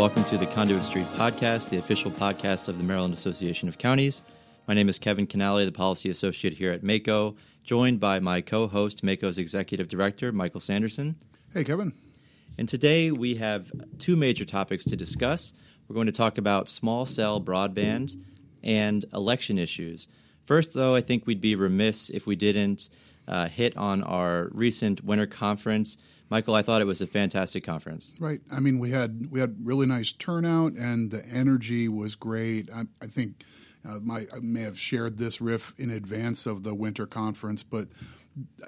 Welcome to the Conduit Street Podcast, the official podcast of the Maryland Association of Counties. My name is Kevin Kinnally, the policy associate here at MACo, joined by my co host, MACo's executive director, Michael Sanderson. Hey, Kevin. And today we have two major topics to discuss. We're going to talk about small cell broadband and election issues. First, though, I think we'd be remiss if we didn't uh, hit on our recent winter conference. Michael, I thought it was a fantastic conference. Right. I mean, we had we had really nice turnout, and the energy was great. I, I think uh, my, I may have shared this riff in advance of the winter conference, but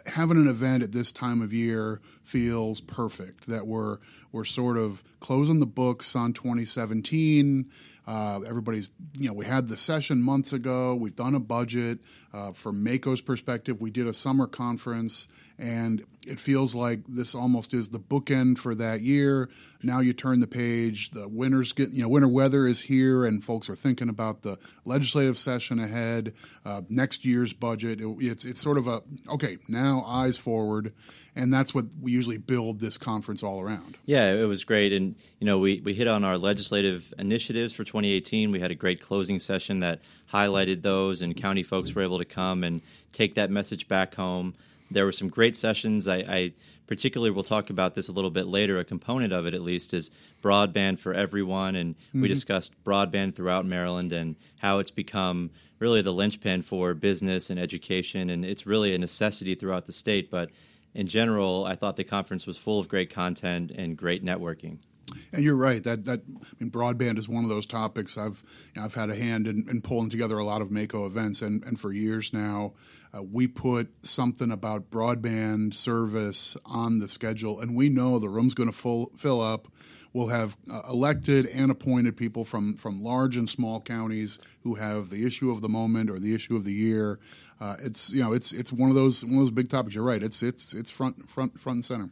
having an event at this time of year feels perfect. That we're we're sort of closing the books on 2017. Uh, everybody's, you know, we had the session months ago. We've done a budget. Uh, from MACo's perspective, we did a summer conference, and it feels like this almost is the bookend for that year. Now you turn the page. The winter's get, you know, winter weather is here, and folks are thinking about the legislative session ahead, uh, next year's budget. It, it's it's sort of a okay now eyes forward, and that's what we usually build this conference all around. Yeah, it was great, and you know we we hit on our legislative initiatives for 2018. We had a great closing session that highlighted those, and county folks were able to come and take that message back home. There were some great sessions. I, I particularly we'll talk about this a little bit later. A component of it, at least, is broadband for everyone, and mm-hmm. we discussed broadband throughout Maryland and how it's become really the linchpin for business and education, and it's really a necessity throughout the state. But in general, I thought the conference was full of great content and great networking. And you're right. That that I mean, broadband is one of those topics. I've you know, I've had a hand in, in, pulling together a lot of MACo events, and, and for years now, uh, we put something about broadband service on the schedule, and we know the room's going to fill up. We'll have uh, elected and appointed people from from large and small counties who have the issue of the moment or the issue of the year. Uh, it's you know it's it's one of those one of those big topics. You're right. It's it's it's front front front and center.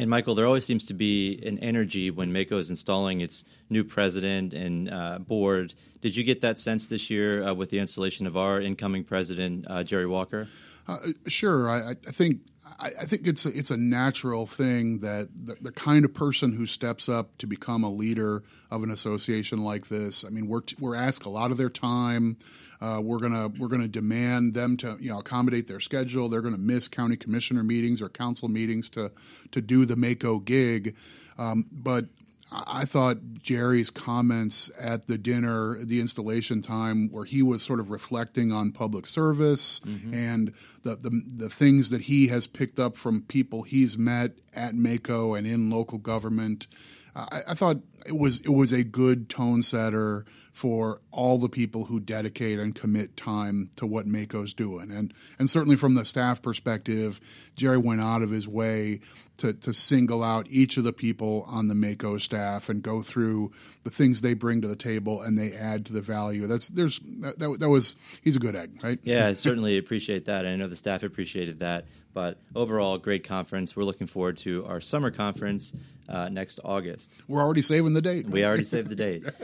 And Michael, there always seems to be an energy when MACo is installing its new president and uh, board. Did you get that sense this year uh, with the installation of our incoming president, uh, Jerry Walker? Uh, sure. I, I think I, I, think it's a, it's a natural thing that the, the, kind of person who steps up to become a leader of an association like this. I mean, we're we're asked a lot of their time. Uh, we're gonna we're gonna demand them to you know accommodate their schedule. They're gonna miss county commissioner meetings or council meetings to to do the MACo gig. Um, but I thought Jerry's comments at the dinner, the installation time, where he was sort of reflecting on public service mm-hmm. and the, the, the things that he has picked up from people he's met at MACo and in local government. I, I thought it was it was a good tone setter for all the people who dedicate and commit time to what MACo's doing. And and certainly from the staff perspective, Jerry went out of his way to, to single out each of the people on the MACo staff and go through the things they bring to the table and they add to the value. That's there's that, that, was he's a good egg, right? Yeah, I certainly appreciate that. I know the staff appreciated that. But overall, great conference. We're looking forward to our summer conference uh, next August. We're already saving the date. We already saved the date.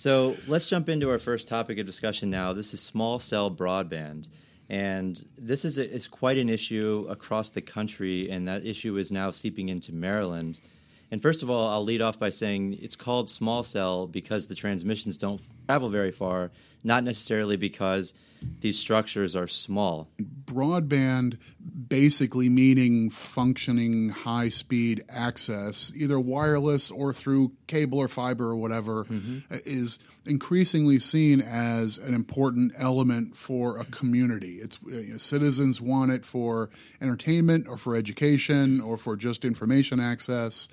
So let's jump into our first topic of discussion now. This is small cell broadband. And this is, a, is quite an issue across the country, and that issue is now seeping into Maryland. And first of all, I'll lead off by saying it's called small cell because the transmissions don't travel very far, not necessarily because these structures are small. Broadband basically meaning functioning high speed access, either wireless or through cable or fiber or whatever, mm-hmm. is increasingly seen as an important element for a community. It's you know, citizens want it for entertainment or for education or for just information access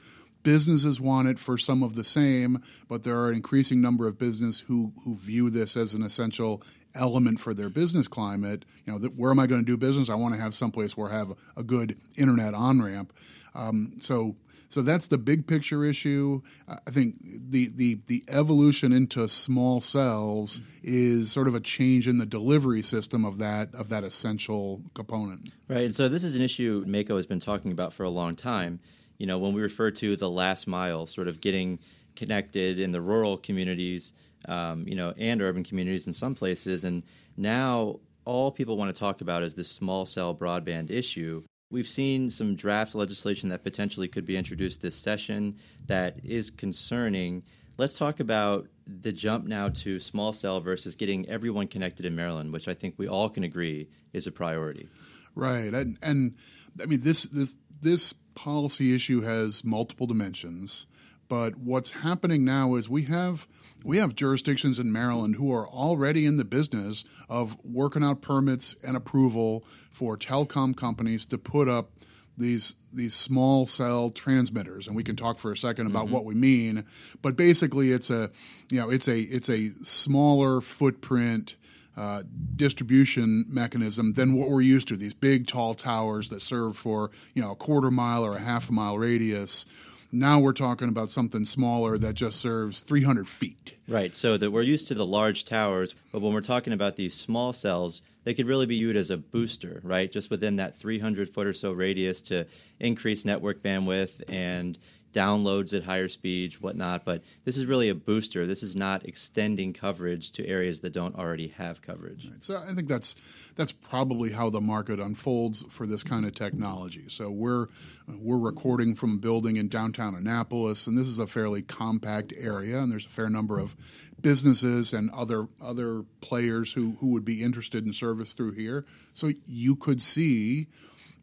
businesses want it for some of the same, but there are an increasing number of business who who view this as an essential element for their business climate. You know, where am I going to do business? I want to have someplace where I have a good internet on ramp. Um, so so that's the big picture issue. I think the, the, the evolution into small cells is sort of a change in the delivery system of that of that essential component. Right. And so this is an issue MACo has been talking about for a long time you know, when we refer to the last mile, sort of getting connected in the rural communities, um, you know, and urban communities in some places, and now all people want to talk about is this small cell broadband issue. We've seen some draft legislation that potentially could be introduced this session that is concerning. Let's talk about the jump now to small cell versus getting everyone connected in Maryland, which I think we all can agree is a priority. Right, and and I mean this this this policy issue has multiple dimensions. But what's happening now is we have we have jurisdictions in Maryland who are already in the business of working out permits and approval for telecom companies to put up these these small cell transmitters and we can talk for a second about mm-hmm. what we mean but basically it's a you know it's a it's a smaller footprint uh, distribution mechanism than what we're used to these big tall towers that serve for you know a quarter mile or a half mile radius now we're talking about something smaller that just serves 300 feet. Right. So that we're used to the large towers, but when we're talking about these small cells, they could really be viewed as a booster, right? Just within that 300 foot or so radius to increase network bandwidth and downloads at higher speeds, whatnot. But this is really a booster. This is not extending coverage to areas that don't already have coverage. Right. So I think that's that's probably how the market unfolds for this kind of technology. So we're we're recording from a building in downtown Annapolis, and this is a fairly compact area, and there's a fair number of businesses and other other players who who would be interested in service through here. So you could see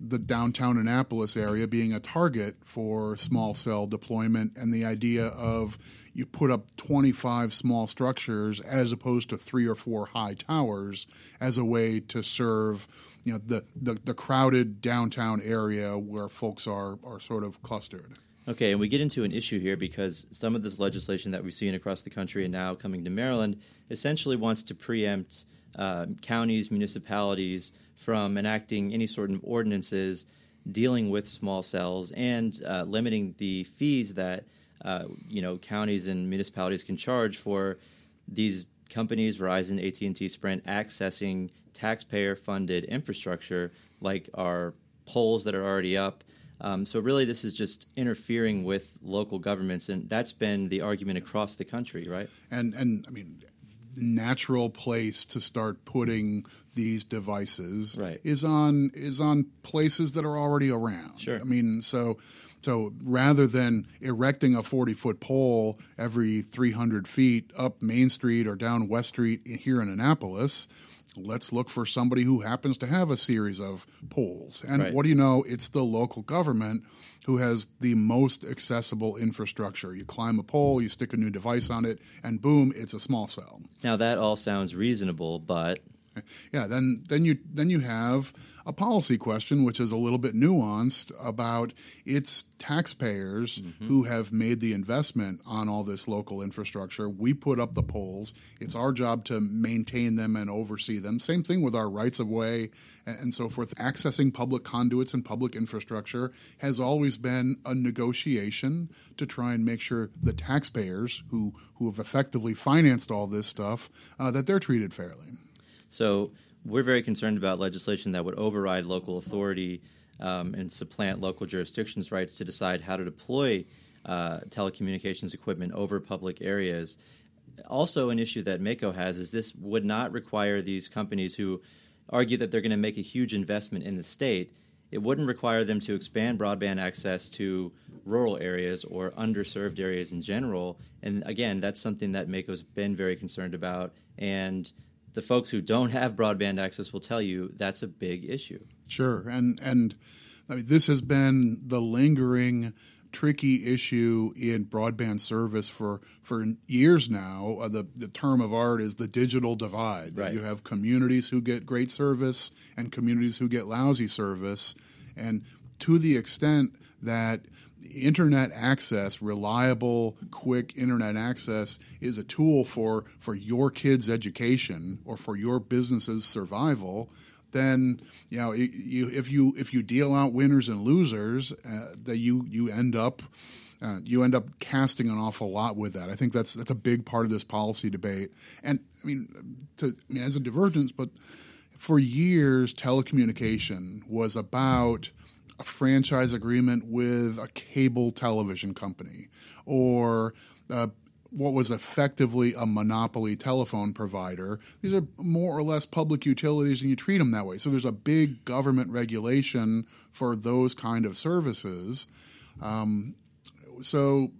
the downtown Annapolis area being a target for small cell deployment and the idea of you put up 25 small structures as opposed to three or four high towers as a way to serve you know the, the, the crowded downtown area where folks are are sort of clustered. Okay, and we get into an issue here because some of this legislation that we've seen across the country and now coming to Maryland essentially wants to preempt uh, counties, municipalities from enacting any sort of ordinances dealing with small cells and uh, limiting the fees that uh, you know counties and municipalities can charge for these companies, Verizon, AT and T, Sprint, accessing taxpayer-funded infrastructure like our poles that are already up. Um, so really, this is just interfering with local governments, and that's been the argument across the country, right? And and I mean, natural place to start putting these devices right. is on is on places that are already around. Sure. I mean, so so rather than erecting a 40 foot pole every 300 feet up Main Street or down West Street here in Annapolis, let's look for somebody who happens to have a series of poles. And right. what do you know? It's the local government who has the most accessible infrastructure. You climb a pole, you stick a new device on it, and boom, it's a small cell. Now that all sounds reasonable, but yeah, then then you then you have a policy question which is a little bit nuanced about its taxpayers mm-hmm. who have made the investment on all this local infrastructure. We put up the poles. It's our job to maintain them and oversee them. Same thing with our rights of way and so forth. Accessing public conduits and public infrastructure has always been a negotiation to try and make sure the taxpayers who who have effectively financed all this stuff uh, that they're treated fairly. So we're very concerned about legislation that would override local authority um, and supplant local jurisdictions' rights to decide how to deploy uh, telecommunications equipment over public areas. Also, an issue that MACo has is this would not require these companies who argue that they're going to make a huge investment in the state. It wouldn't require them to expand broadband access to rural areas or underserved areas in general. And again, that's something that MACo's been very concerned about. And the folks who don't have broadband access will tell you that's a big issue. Sure, and and I mean, this has been the lingering tricky issue in broadband service for for years now. Uh, the the term of art is the digital divide. Right. You have communities who get great service and communities who get lousy service, and to the extent that internet access, reliable, quick internet access is a tool for, for your kids' education or for your business's survival, then you know you, if you if you deal out winners and losers, uh, that you you end up uh, you end up casting an awful lot with that. I think that's that's a big part of this policy debate. And I mean, to, I mean as a divergence, but for years, telecommunication was about a franchise agreement with a cable television company or uh, what was effectively a monopoly telephone provider. These are more or less public utilities, and you treat them that way. So there's a big government regulation for those kind of services. Um, so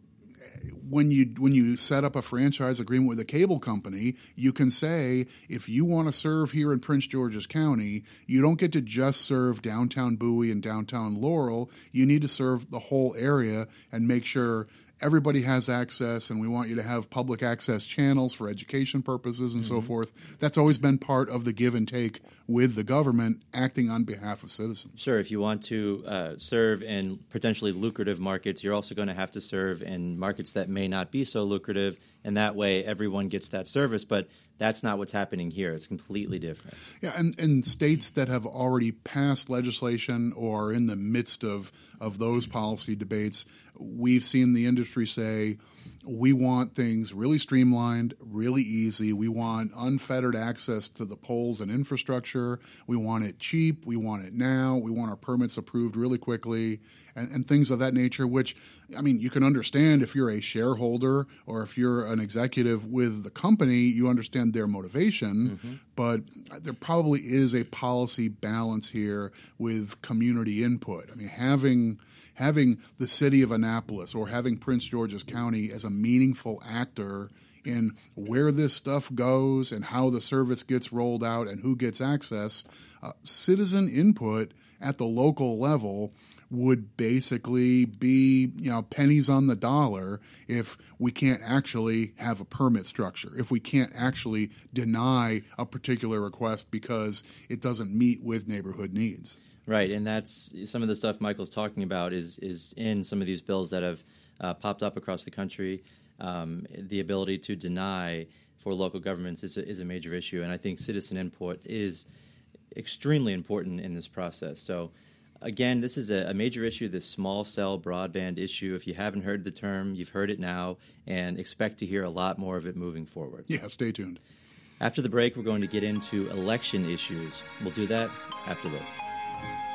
when you when you set up a franchise agreement with a cable company, you can say if you want to serve here in Prince George's County, you don't get to just serve downtown Bowie and downtown Laurel. You need to serve the whole area and make sure everybody has access and we want you to have public access channels for education purposes and mm-hmm. so forth. That's always been part of the give and take with the government acting on behalf of citizens. Sure. If you want to uh, serve in potentially lucrative markets, you're also going to have to serve in markets that may not be so lucrative. And that way, everyone gets that service. But that's not what's happening here. It's completely different. Yeah, and, and states that have already passed legislation or are in the midst of, of those policy debates, we've seen the industry say, we want things really streamlined, really easy. We want unfettered access to the poles and infrastructure. We want it cheap. We want it now. We want our permits approved really quickly and, and things of that nature, which, I mean, you can understand if you're a shareholder or if you're an executive with the company, you understand their motivation. Mm-hmm. But there probably is a policy balance here with community input. I mean, having having the city of Annapolis or having Prince George's County as a meaningful actor in where this stuff goes and how the service gets rolled out and who gets access, uh, citizen input at the local level would basically be you know pennies on the dollar if we can't actually have a permit structure if we can't actually deny a particular request because it doesn't meet with neighborhood needs Right, and that's some of the stuff Michael's talking about is is in some of these bills that have uh, popped up across the country. Um, the ability to deny for local governments is a, is a major issue, and I think citizen input is extremely important in this process. So, again, this is a, a, major issue, this small cell broadband issue. If you haven't heard the term, you've heard it now, and expect to hear a lot more of it moving forward. Yeah, stay tuned. After the break, we're going to get into election issues. We'll do that after this. Welcome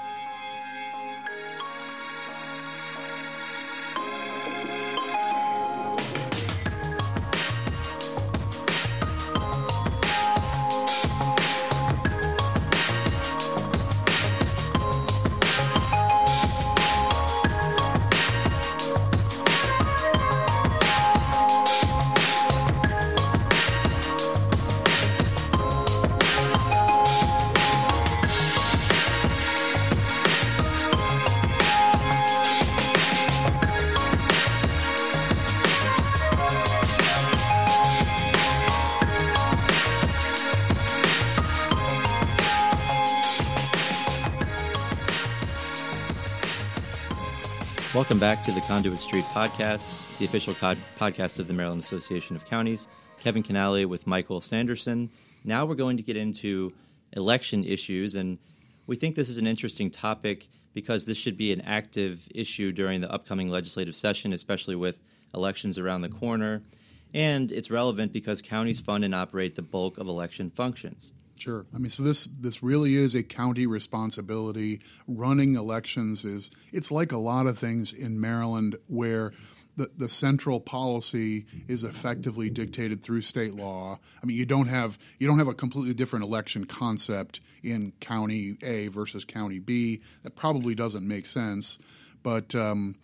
back to the Conduit Street podcast, the official podcast of the Maryland Association of Counties. Kevin Kinnally with Michael Sanderson. Now we're going to get into election issues, and we think this is an interesting topic because this should be an active issue during the upcoming legislative session, especially with elections around the corner. And it's relevant because counties fund and operate the bulk of election functions. Sure. I mean, so this this really is a county responsibility. Running elections is it's like a lot of things in Maryland where the, the central policy is effectively dictated through state law. I mean, you don't have you don't have a completely different election concept in County A versus County B. That probably doesn't make sense. But um,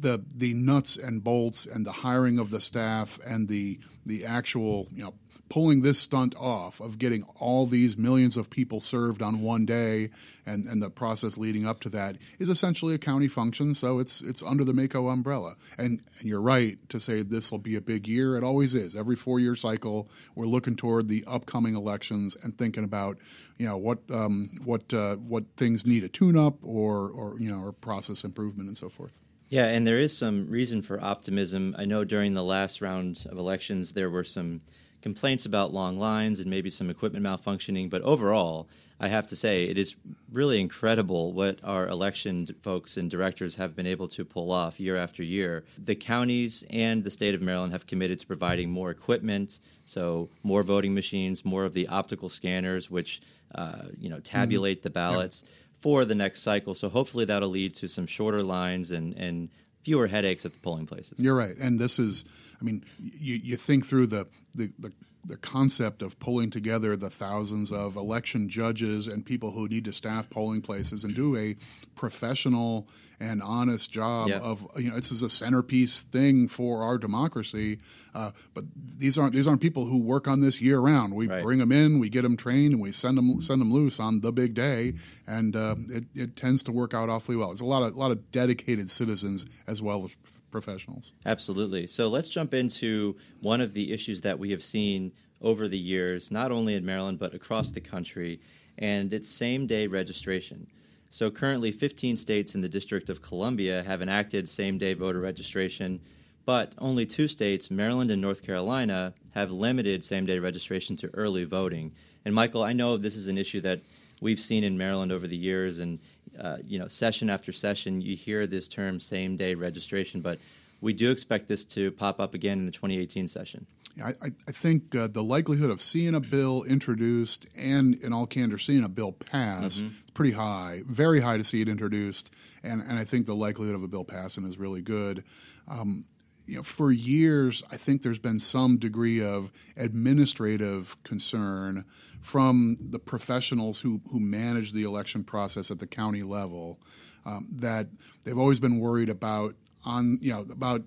the the nuts and bolts and the hiring of the staff and the the actual you know pulling this stunt off of getting all these millions of people served on one day and, and the process leading up to that is essentially a county function. So it's it's under the MACo umbrella. And, and you're right to say this will be a big year. It always is. Every four year cycle, we're looking toward the upcoming elections and thinking about you know what um, what uh, what things need a tune up or or you know or process improvement and so forth. Yeah, and there is some reason for optimism. I know during the last round of elections there were some complaints about long lines and maybe some equipment malfunctioning, but overall, I have to say it is really incredible what our election folks and directors have been able to pull off year after year. The counties and the state of Maryland have committed to providing more equipment, so more voting machines, more of the optical scanners, which uh, you know tabulate mm-hmm. the ballots. Yeah. For the next cycle, so hopefully that'll lead to some shorter lines and, and fewer headaches at the polling places. You're right, and this is, I mean, you, you think through the, the, the the concept of pulling together the thousands of election judges and people who need to staff polling places and do a professional and honest job yeah. of you know this is a centerpiece thing for our democracy. Uh, but these aren't these aren't people who work on this year round. We right. bring them in, we get them trained, and we send them send them loose on the big day, and uh, it, it tends to work out awfully well. It's a lot of a lot of dedicated citizens as well as professionals. Absolutely. So let's jump into one of the issues that we have seen over the years, not only in Maryland but across the country, and it's same day registration. So currently, 15 states in the District of Columbia have enacted same day voter registration, but only two states, Maryland and North Carolina, have limited same day registration to early voting. And Michael, I know this is an issue that we've seen in Maryland over the years, and uh, you know, session after session, you hear this term same day registration, but we do expect this to pop up again in the 2018 session. I, I think uh, the likelihood of seeing a bill introduced and, in all candor, seeing a bill pass mm-hmm. is pretty high, very high to see it introduced, and, and I think the likelihood of a bill passing is really good. Um, you know, for years, I think there's been some degree of administrative concern from the professionals who, who manage the election process at the county level um, that they've always been worried about on you know about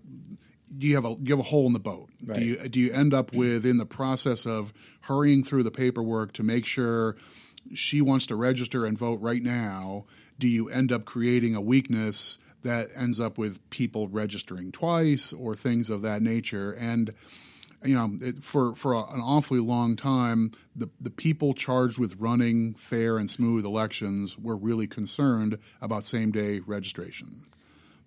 do you have a you have a hole in the boat? Right. Do you do you end up with in the process of hurrying through the paperwork to make sure she wants to register and vote right now? Do you end up creating a weakness that ends up with people registering twice or things of that nature? And you know, it, for for a, an awfully long time, the the people charged with running fair and smooth elections were really concerned about same day registration.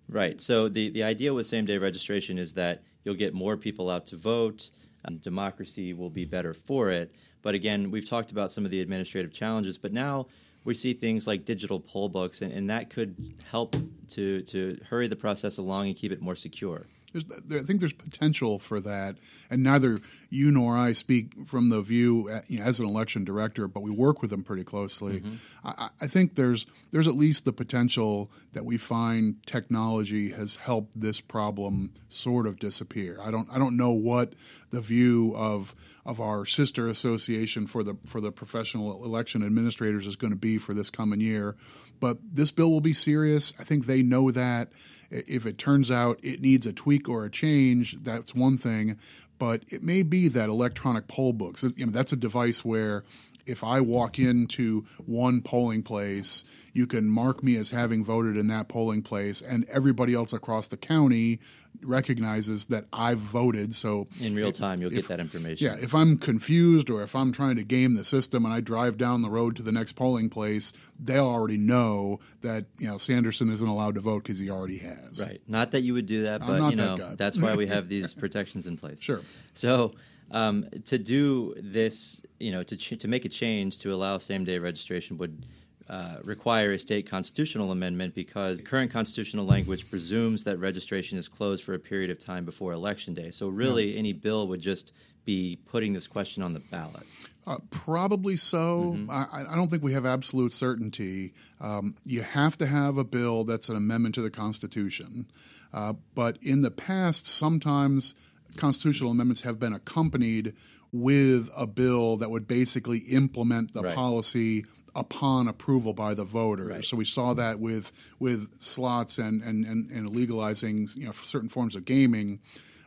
Right. So the the idea with same day registration is that you'll get more people out to vote. And democracy will be better for it. But again, we've talked about some of the administrative challenges, but now we see things like digital poll books, and, and that could help to, to hurry the process along and keep it more secure. I think there's potential for that, and neither you nor I speak from the view uh, you know, as an election director, but we work with them pretty closely. Mm-hmm. I, I, think there's there's at least the potential that we find technology has helped this problem sort of disappear. I don't I don't know what the view of of our sister association for the for the professional election administrators is going to be for this coming year, but this bill will be serious. I think they know that. If it turns out it needs a tweak or a change, that's one thing. But it may be that electronic poll books, you know, that's a device where if I walk into one polling place, you can mark me as having voted in that polling place, and everybody else across the county recognizes that I've voted. So in real time, you'll if, get that information. Yeah, if I'm confused or if I'm trying to game the system and I drive down the road to the next polling place, they'll already know that you know Sanderson isn't allowed to vote because he already has. Right. Not that you would do that, but you know that that's why we have these protections in place. Sure. So um, to do this, you know, to ch- to make a change to allow same day registration would uh, require a state constitutional amendment because current constitutional language presumes that registration is closed for a period of time before election day. So really, yeah. any bill would just be putting this question on the ballot. Uh, probably so. Mm-hmm. I, I, don't think we have absolute certainty. Um, you have to have a bill that's an amendment to the Constitution. Uh, but in the past, sometimes constitutional amendments have been accompanied with a bill that would basically implement the right. policy upon approval by the voters. Right. So we saw that with with slots and and, and, and legalizing you know certain forms of gaming.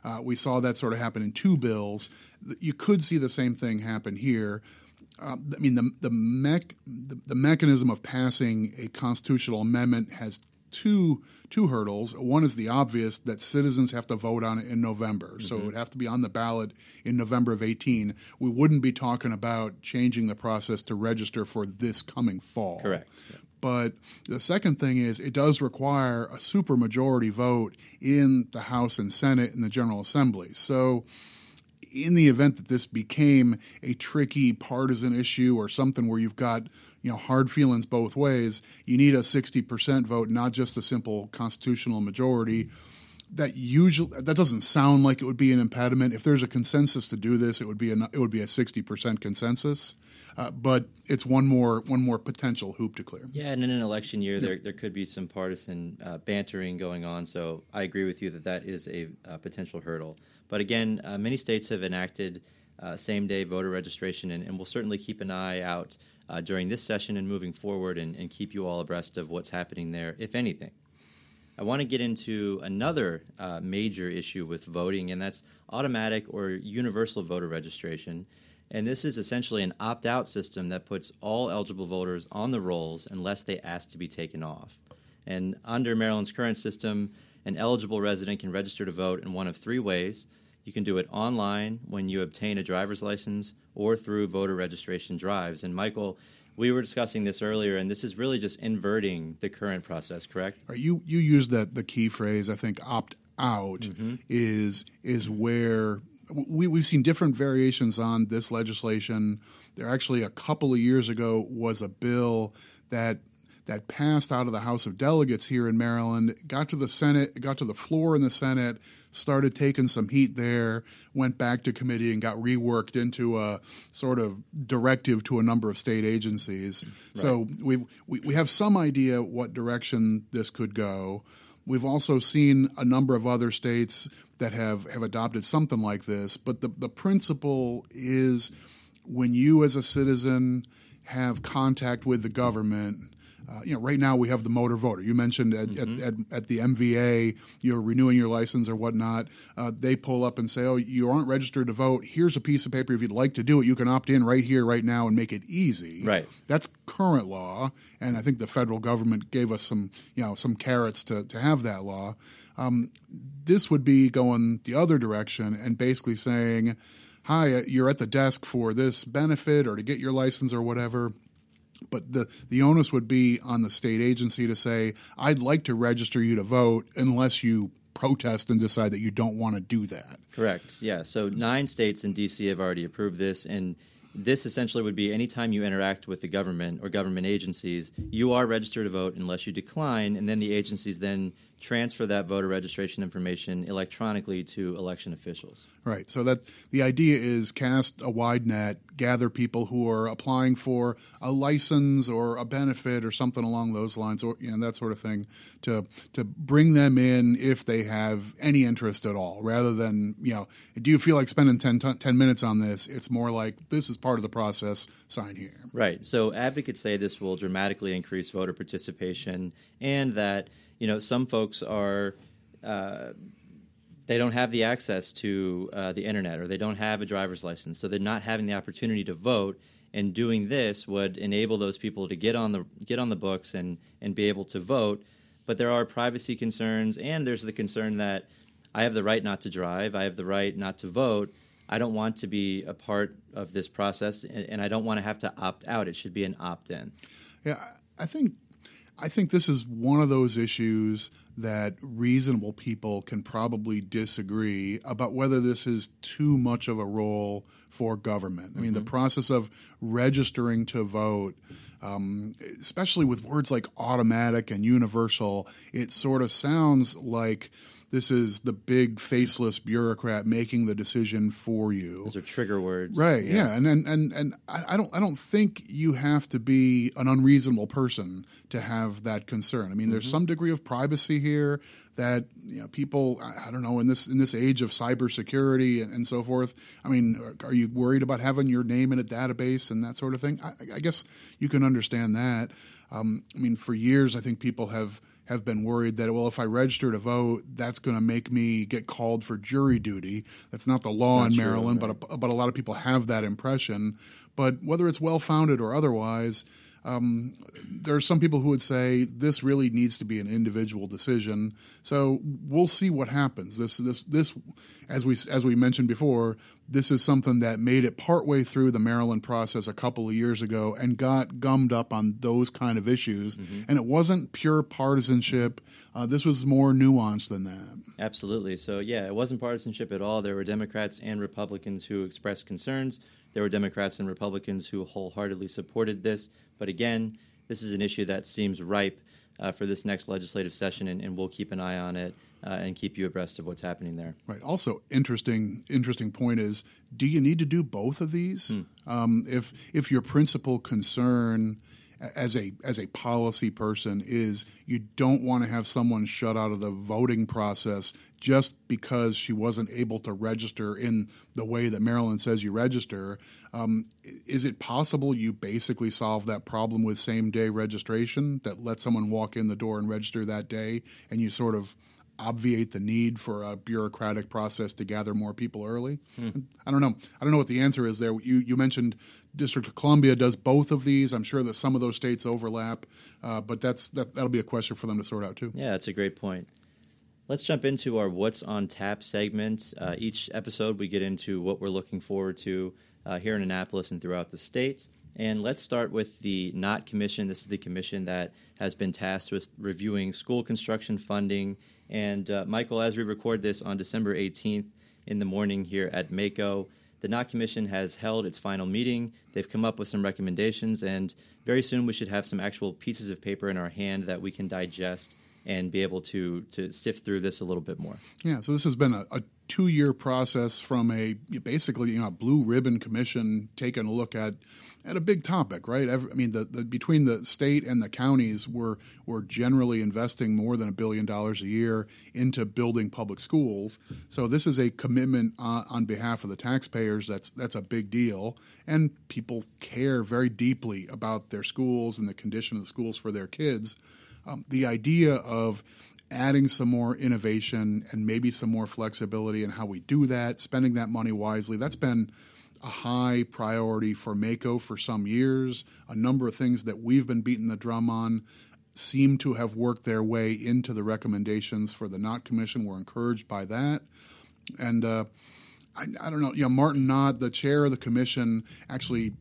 Uh, we saw that sort of happen in two bills. You could see the same thing happen here. Uh, I mean, the the, mech, the the mechanism of passing a constitutional amendment has two two hurdles. One is the obvious that citizens have to vote on it in November, mm-hmm. so it would have to be on the ballot in November of 18. We wouldn't be talking about changing the process to register for this coming fall. Correct. But the second thing is it does require a supermajority vote in the House and Senate and the General Assembly. So in the event that this became a tricky partisan issue or something where you've got you know hard feelings both ways, you need a 60% vote, not just a simple constitutional majority. that usually that doesn't sound like it would be an impediment. If there's a consensus to do this, it would be a it would be a sixty percent consensus. Uh, but it's one more one more potential hoop to clear. Yeah, and in an election year, there there could be some partisan uh, bantering going on. So I agree with you that that is a, a potential hurdle. But again, uh, many states have enacted uh, same day voter registration, and, and, we'll certainly keep an eye out uh, during this session and moving forward, and, and keep you all abreast of what's happening there, if anything. I want to get into another uh, major issue with voting, and that's automatic or universal voter registration. And this is essentially an opt out system that puts all eligible voters on the rolls unless they ask to be taken off. And under Maryland's current system, an eligible resident can register to vote in one of three ways. You can do it online when you obtain a driver's license or through voter registration drives. And Michael, we were discussing this earlier, and this is really just inverting the current process, correct? Right, you you used that the key phrase. I think opt out mm-hmm. is is where we, we've seen different variations on this legislation. There actually a couple of years ago was a bill that that passed out of the House of Delegates here in Maryland, got to the Senate, got to the floor in the Senate, started taking some heat there, went back to committee and got reworked into a sort of directive to a number of state agencies. Right. So we we have some idea what direction this could go. We've also seen a number of other states that have, have adopted something like this, but the, the principle is when you as a citizen have contact with the government, uh, you know, right now we have the motor voter. You mentioned at, mm-hmm. at, at, at, the MVA, you're renewing your license or whatnot. Uh, they pull up and say, "Oh, you aren't registered to vote. Here's a piece of paper. If you'd like to do it, you can opt in right here, right now, and make it easy." Right. That's current law, and I think the federal government gave us some, you know, some carrots to to have that law. Um, this would be going the other direction and basically saying, "Hi, you're at the desk for this benefit or to get your license or whatever." But the, the onus would be on the state agency to say, I'd like to register you to vote unless you protest and decide that you don't want to do that. Correct. Yeah. So nine states in D.C. have already approved this. And this essentially would be anytime you interact with the government or government agencies, you are registered to vote unless you decline. And then the agencies then transfer that voter registration information electronically to election officials. Right. So that the idea is cast a wide net, gather people who are applying for a license or a benefit or something along those lines, or you know that sort of thing, to to bring them in if they have any interest at all, rather than you know, do you feel like spending 10, 10 minutes on this? It's more like this is part of the process. Sign here. Right. So advocates say this will dramatically increase voter participation, and that you know, some folks are. Uh, they don't have the access to uh, the internet or they don't have a driver's license, so they're not having the opportunity to vote. And doing this would enable those people to get on the get on the books and and be able to vote. But there are privacy concerns, and there's the concern that I have the right not to drive, I have the right not to vote. I don't want to be a part of this process, and, and I don't want to have to opt out. It should be an opt in. Yeah, I think I think this is one of those issues that reasonable people can probably disagree about whether this is too much of a role for government. I mean, mm-hmm. the process of registering to vote, um, especially with words like automatic and universal, it sort of sounds like this is the big faceless bureaucrat making the decision for you. Those are trigger words, right? Yeah, yeah. and and and, and I, I, don't I don't think you have to be an unreasonable person to have that concern. I mean, mm-hmm. there's some degree of privacy here that you know people I, I, don't know in this in this age of cybersecurity and, and so forth. I mean, are you worried about having your name in a database and that sort of thing? I, I guess you can understand that. Um, I mean, for years, I think people have have been worried that well, if I register to vote, that's going to make me get called for jury duty. That's not the law not in Maryland, true, right. but a, but a lot of people have that impression. But whether it's well founded or otherwise, um, there are some people who would say this really needs to be an individual decision. So we'll see what happens. This, this, this, as we as we mentioned before, this is something that made it partway through the Maryland process a couple of years ago and got gummed up on those kind of issues. Mm-hmm. And it wasn't pure partisanship. Uh, this was more nuanced than that. Absolutely. So yeah, it wasn't partisanship at all. There were Democrats and Republicans who expressed concerns. There were Democrats and Republicans who wholeheartedly supported this. But again, this is an issue that seems ripe uh, for this next legislative session, and, and, we'll keep an eye on it uh, and keep you abreast of what's happening there. Right. Also, interesting interesting point is: Do you need to do both of these? Hmm. Um, if if your principal concern as a as a policy person is you don't want to have someone shut out of the voting process just because she wasn't able to register in the way that Maryland says you register. Um, is it possible you basically solve that problem with same day registration that let someone walk in the door and register that day, and you sort of obviate the need for a bureaucratic process to gather more people early? Hmm. I don't know. I don't know what the answer is there. You you mentioned District of Columbia does both of these. I'm sure that some of those states overlap, uh, but that's that, that'll be a question for them to sort out too. Yeah, that's a great point. Let's jump into our What's on Tap segment. Uh, each episode, we get into what we're looking forward to uh, here in Annapolis and throughout the state. And let's start with the Knott Commission. This is the commission that has been tasked with reviewing school construction funding and uh, Michael, as we record this on December 18th in the morning here at MACo, the Knott Commission has held its final meeting. They've come up with some recommendations, and very soon we should have some actual pieces of paper in our hand that we can digest and be able to to sift through this a little bit more. Yeah, so this has been a, a two year process from a basically you know blue ribbon commission taking a look at at a big topic, right? I mean, the, the, between the state and the counties, we're we're generally investing more than a billion dollars a year into building public schools. So this is a commitment on, on behalf of the taxpayers. That's that's a big deal, and people care very deeply about their schools and the condition of the schools for their kids. Um, the idea of adding some more innovation and maybe some more flexibility in how we do that, spending that money wisely. That's been a high priority for MACo for some years. A number of things that we've been beating the drum on seem to have worked their way into the recommendations for the Knott Commission. We're encouraged by that. And uh, I, I, don't know, you know, Martin Knott, the chair of the commission, actually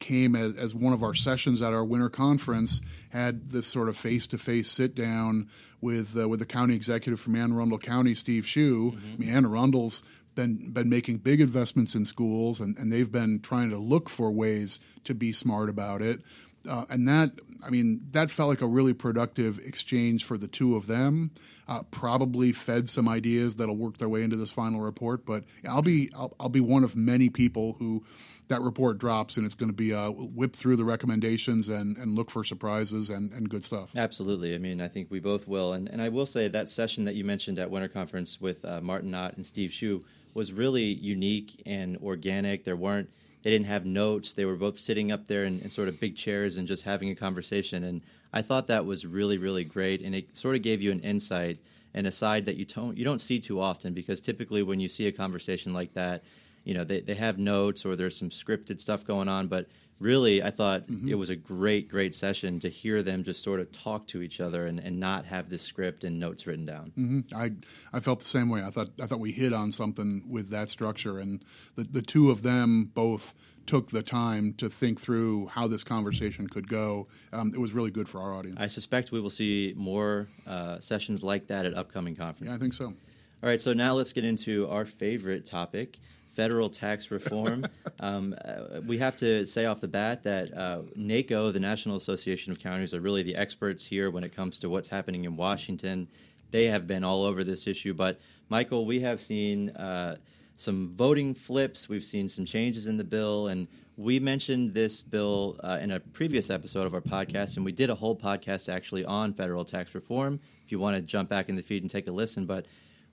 came as, as one of our sessions at our winter conference, had this sort of face to face sit down with uh, with the county executive from Anne Arundel County, Steve Schuh. Mm-hmm. I mean, Anne Arundel's been been making big investments in schools, and, and they've been trying to look for ways to be smart about it. Uh, and that, I mean, that felt like a really productive exchange for the two of them. Uh, probably fed some ideas that'll work their way into this final report. But I'll be I'll, I'll be one of many people who that report drops, and it's going to be uh, whip through the recommendations and, and look for surprises and, and good stuff. Absolutely. I mean, I think we both will. And, and I will say that session that you mentioned at Winter Conference with uh, Martin Knott and Steve Schuh was really unique and organic. There weren't they didn't have notes. They were both sitting up there in, in, sort of big chairs and just having a conversation. And I thought that was really, really great. And it sort of gave you an insight and a side that you don't you don't see too often because typically when you see a conversation like that, you know they, they have notes or there's some scripted stuff going on but really i thought mm-hmm. it was a great great session to hear them just sort of talk to each other and, and not have this script and notes written down mm-hmm. i i felt the same way i thought i thought we hit on something with that structure and the, the two of them both took the time to think through how this conversation could go. Um, it was really good for our audience. I suspect we will see more uh, sessions like that at upcoming conferences. Yeah, I think so. All right, so now let's get into our favorite topic federal tax reform. um, uh, we have to say off the bat that uh, NACo, the National Association of Counties, are really the experts here when it comes to what's happening in Washington. They have been all over this issue. But, Michael, we have seen uh, some voting flips, we've seen some changes in the bill, and we mentioned this bill uh, in a previous episode of our podcast, and we did a whole podcast actually on federal tax reform. If you want to jump back in the feed and take a listen, but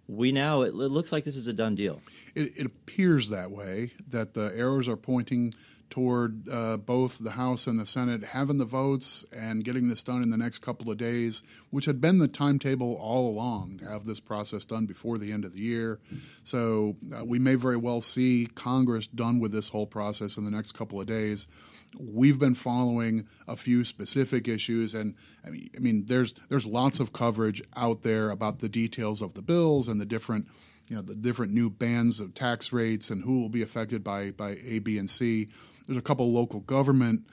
we now it looks like this is a done deal. It, it appears that way. That the arrows are pointing toward uh, both the House and the Senate having the votes and getting this done in the next couple of days, which had been the timetable all along to have this process done before the end of the year. So uh, we may very well see Congress done with this whole process in the next couple of days we've been following a few specific issues, and I mean, I mean, there's there's lots of coverage out there about the details of the bills and the different you know the different new bands of tax rates and who will be affected by by A, B, and C. There's a couple local government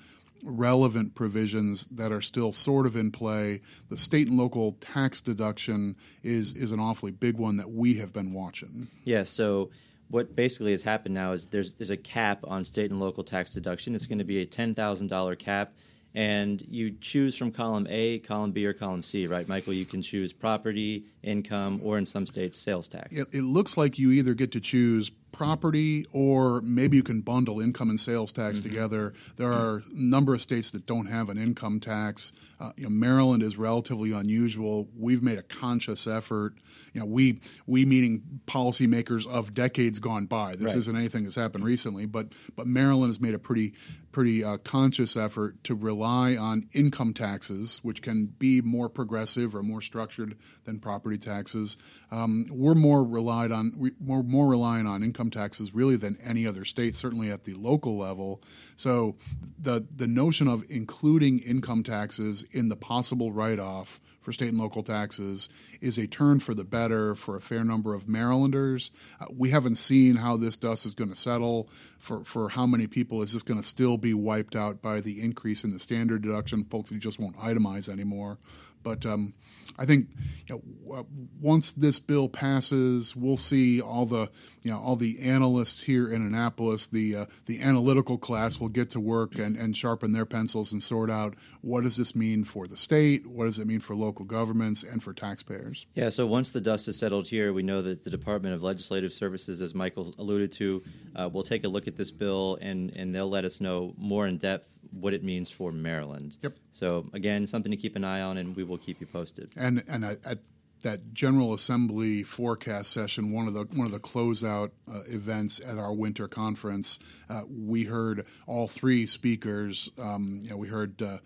relevant provisions that are still sort of in play. The state and local tax deduction is is an awfully big one that we have been watching. Yeah, so what basically has happened now is there's there's a cap on state and local tax deduction. It's going to be a ten thousand dollar cap, and you choose from column A, column B, or column C, right, Michael? You can choose property, income, or in some states, sales tax. It, it looks like you either get to choose property or maybe you can bundle income and sales tax mm-hmm. together. There are a number of states that don't have an income tax. Uh, you know, Maryland is relatively unusual. We've made a conscious effort. You know, we we meaning policymakers of decades gone by. This right. isn't anything that's happened recently, but but Maryland has made a pretty pretty uh, conscious effort to rely on income taxes, which can be more progressive or more structured than property taxes. Um, we're more relied on we're more reliant on income taxes really than any other state, certainly at the local level. So the the notion of including income taxes in the possible write off for state and local taxes is a turn for the better for a fair number of Marylanders. Uh, we haven't seen how this dust is going to settle. For, for how many people is this going to still be wiped out by the increase in the standard deduction? Folks who just won't itemize anymore. But um, I think you know, once this bill passes, we'll see all the you know all the analysts here in Annapolis, the uh, the analytical class will get to work and, and sharpen their pencils and sort out what does this mean for the state, what does it mean for local governments, and for taxpayers. Yeah. So once the dust is settled here, we know that the Department of Legislative Services, as Michael alluded to, uh, will take a look at this bill and and they'll let us know more in depth what it means for Maryland. Yep. So again, something to keep an eye on, and we will keep you posted. And and at that General Assembly forecast session, one of the one of the closeout uh, events at our winter conference, uh, we heard all three speakers. Um, you know, we heard. Uh,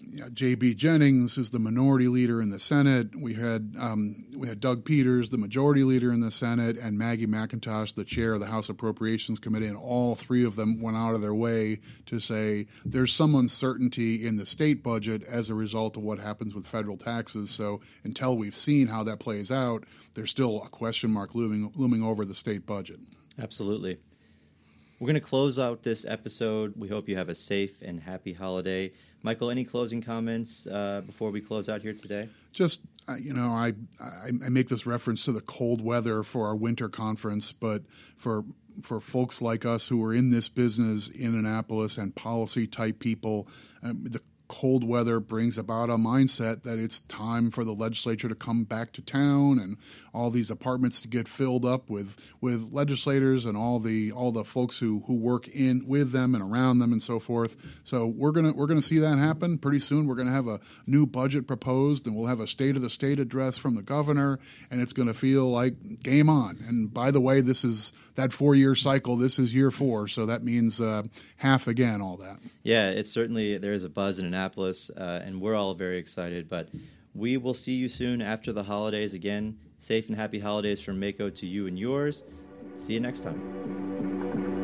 you know, J.B. Jennings is the minority leader in the Senate. We had um, we had Doug Peters, the majority leader in the Senate, and Maggie McIntosh, the chair of the House Appropriations Committee, and all three of them went out of their way to say there's some uncertainty in the state budget as a result of what happens with federal taxes. So until we've seen how that plays out, there's still a question mark looming looming over the state budget. Absolutely. We're going to close out this episode. We hope you have a safe and happy holiday. Michael, any closing comments uh, before we close out here today? Just uh, you know, I, I, I make this reference to the cold weather for our winter conference, but for for folks like us who are in this business in Annapolis and policy type people, um, the cold weather brings about a mindset that it's time for the legislature to come back to town and all these apartments to get filled up with with legislators and all the all the folks who who work in with them and around them and so forth. So we're gonna we're gonna see that happen pretty soon. We're gonna have a new budget proposed and we'll have a state of the state address from the governor and it's gonna feel like game on. And by the way, this is that four year cycle. This is year four, so that means uh, half again. All that. Yeah, it's certainly there is a buzz in Annapolis, uh, and we're all very excited. But we will see you soon after the holidays again. Safe and happy holidays from MACo to you and yours. See you next time.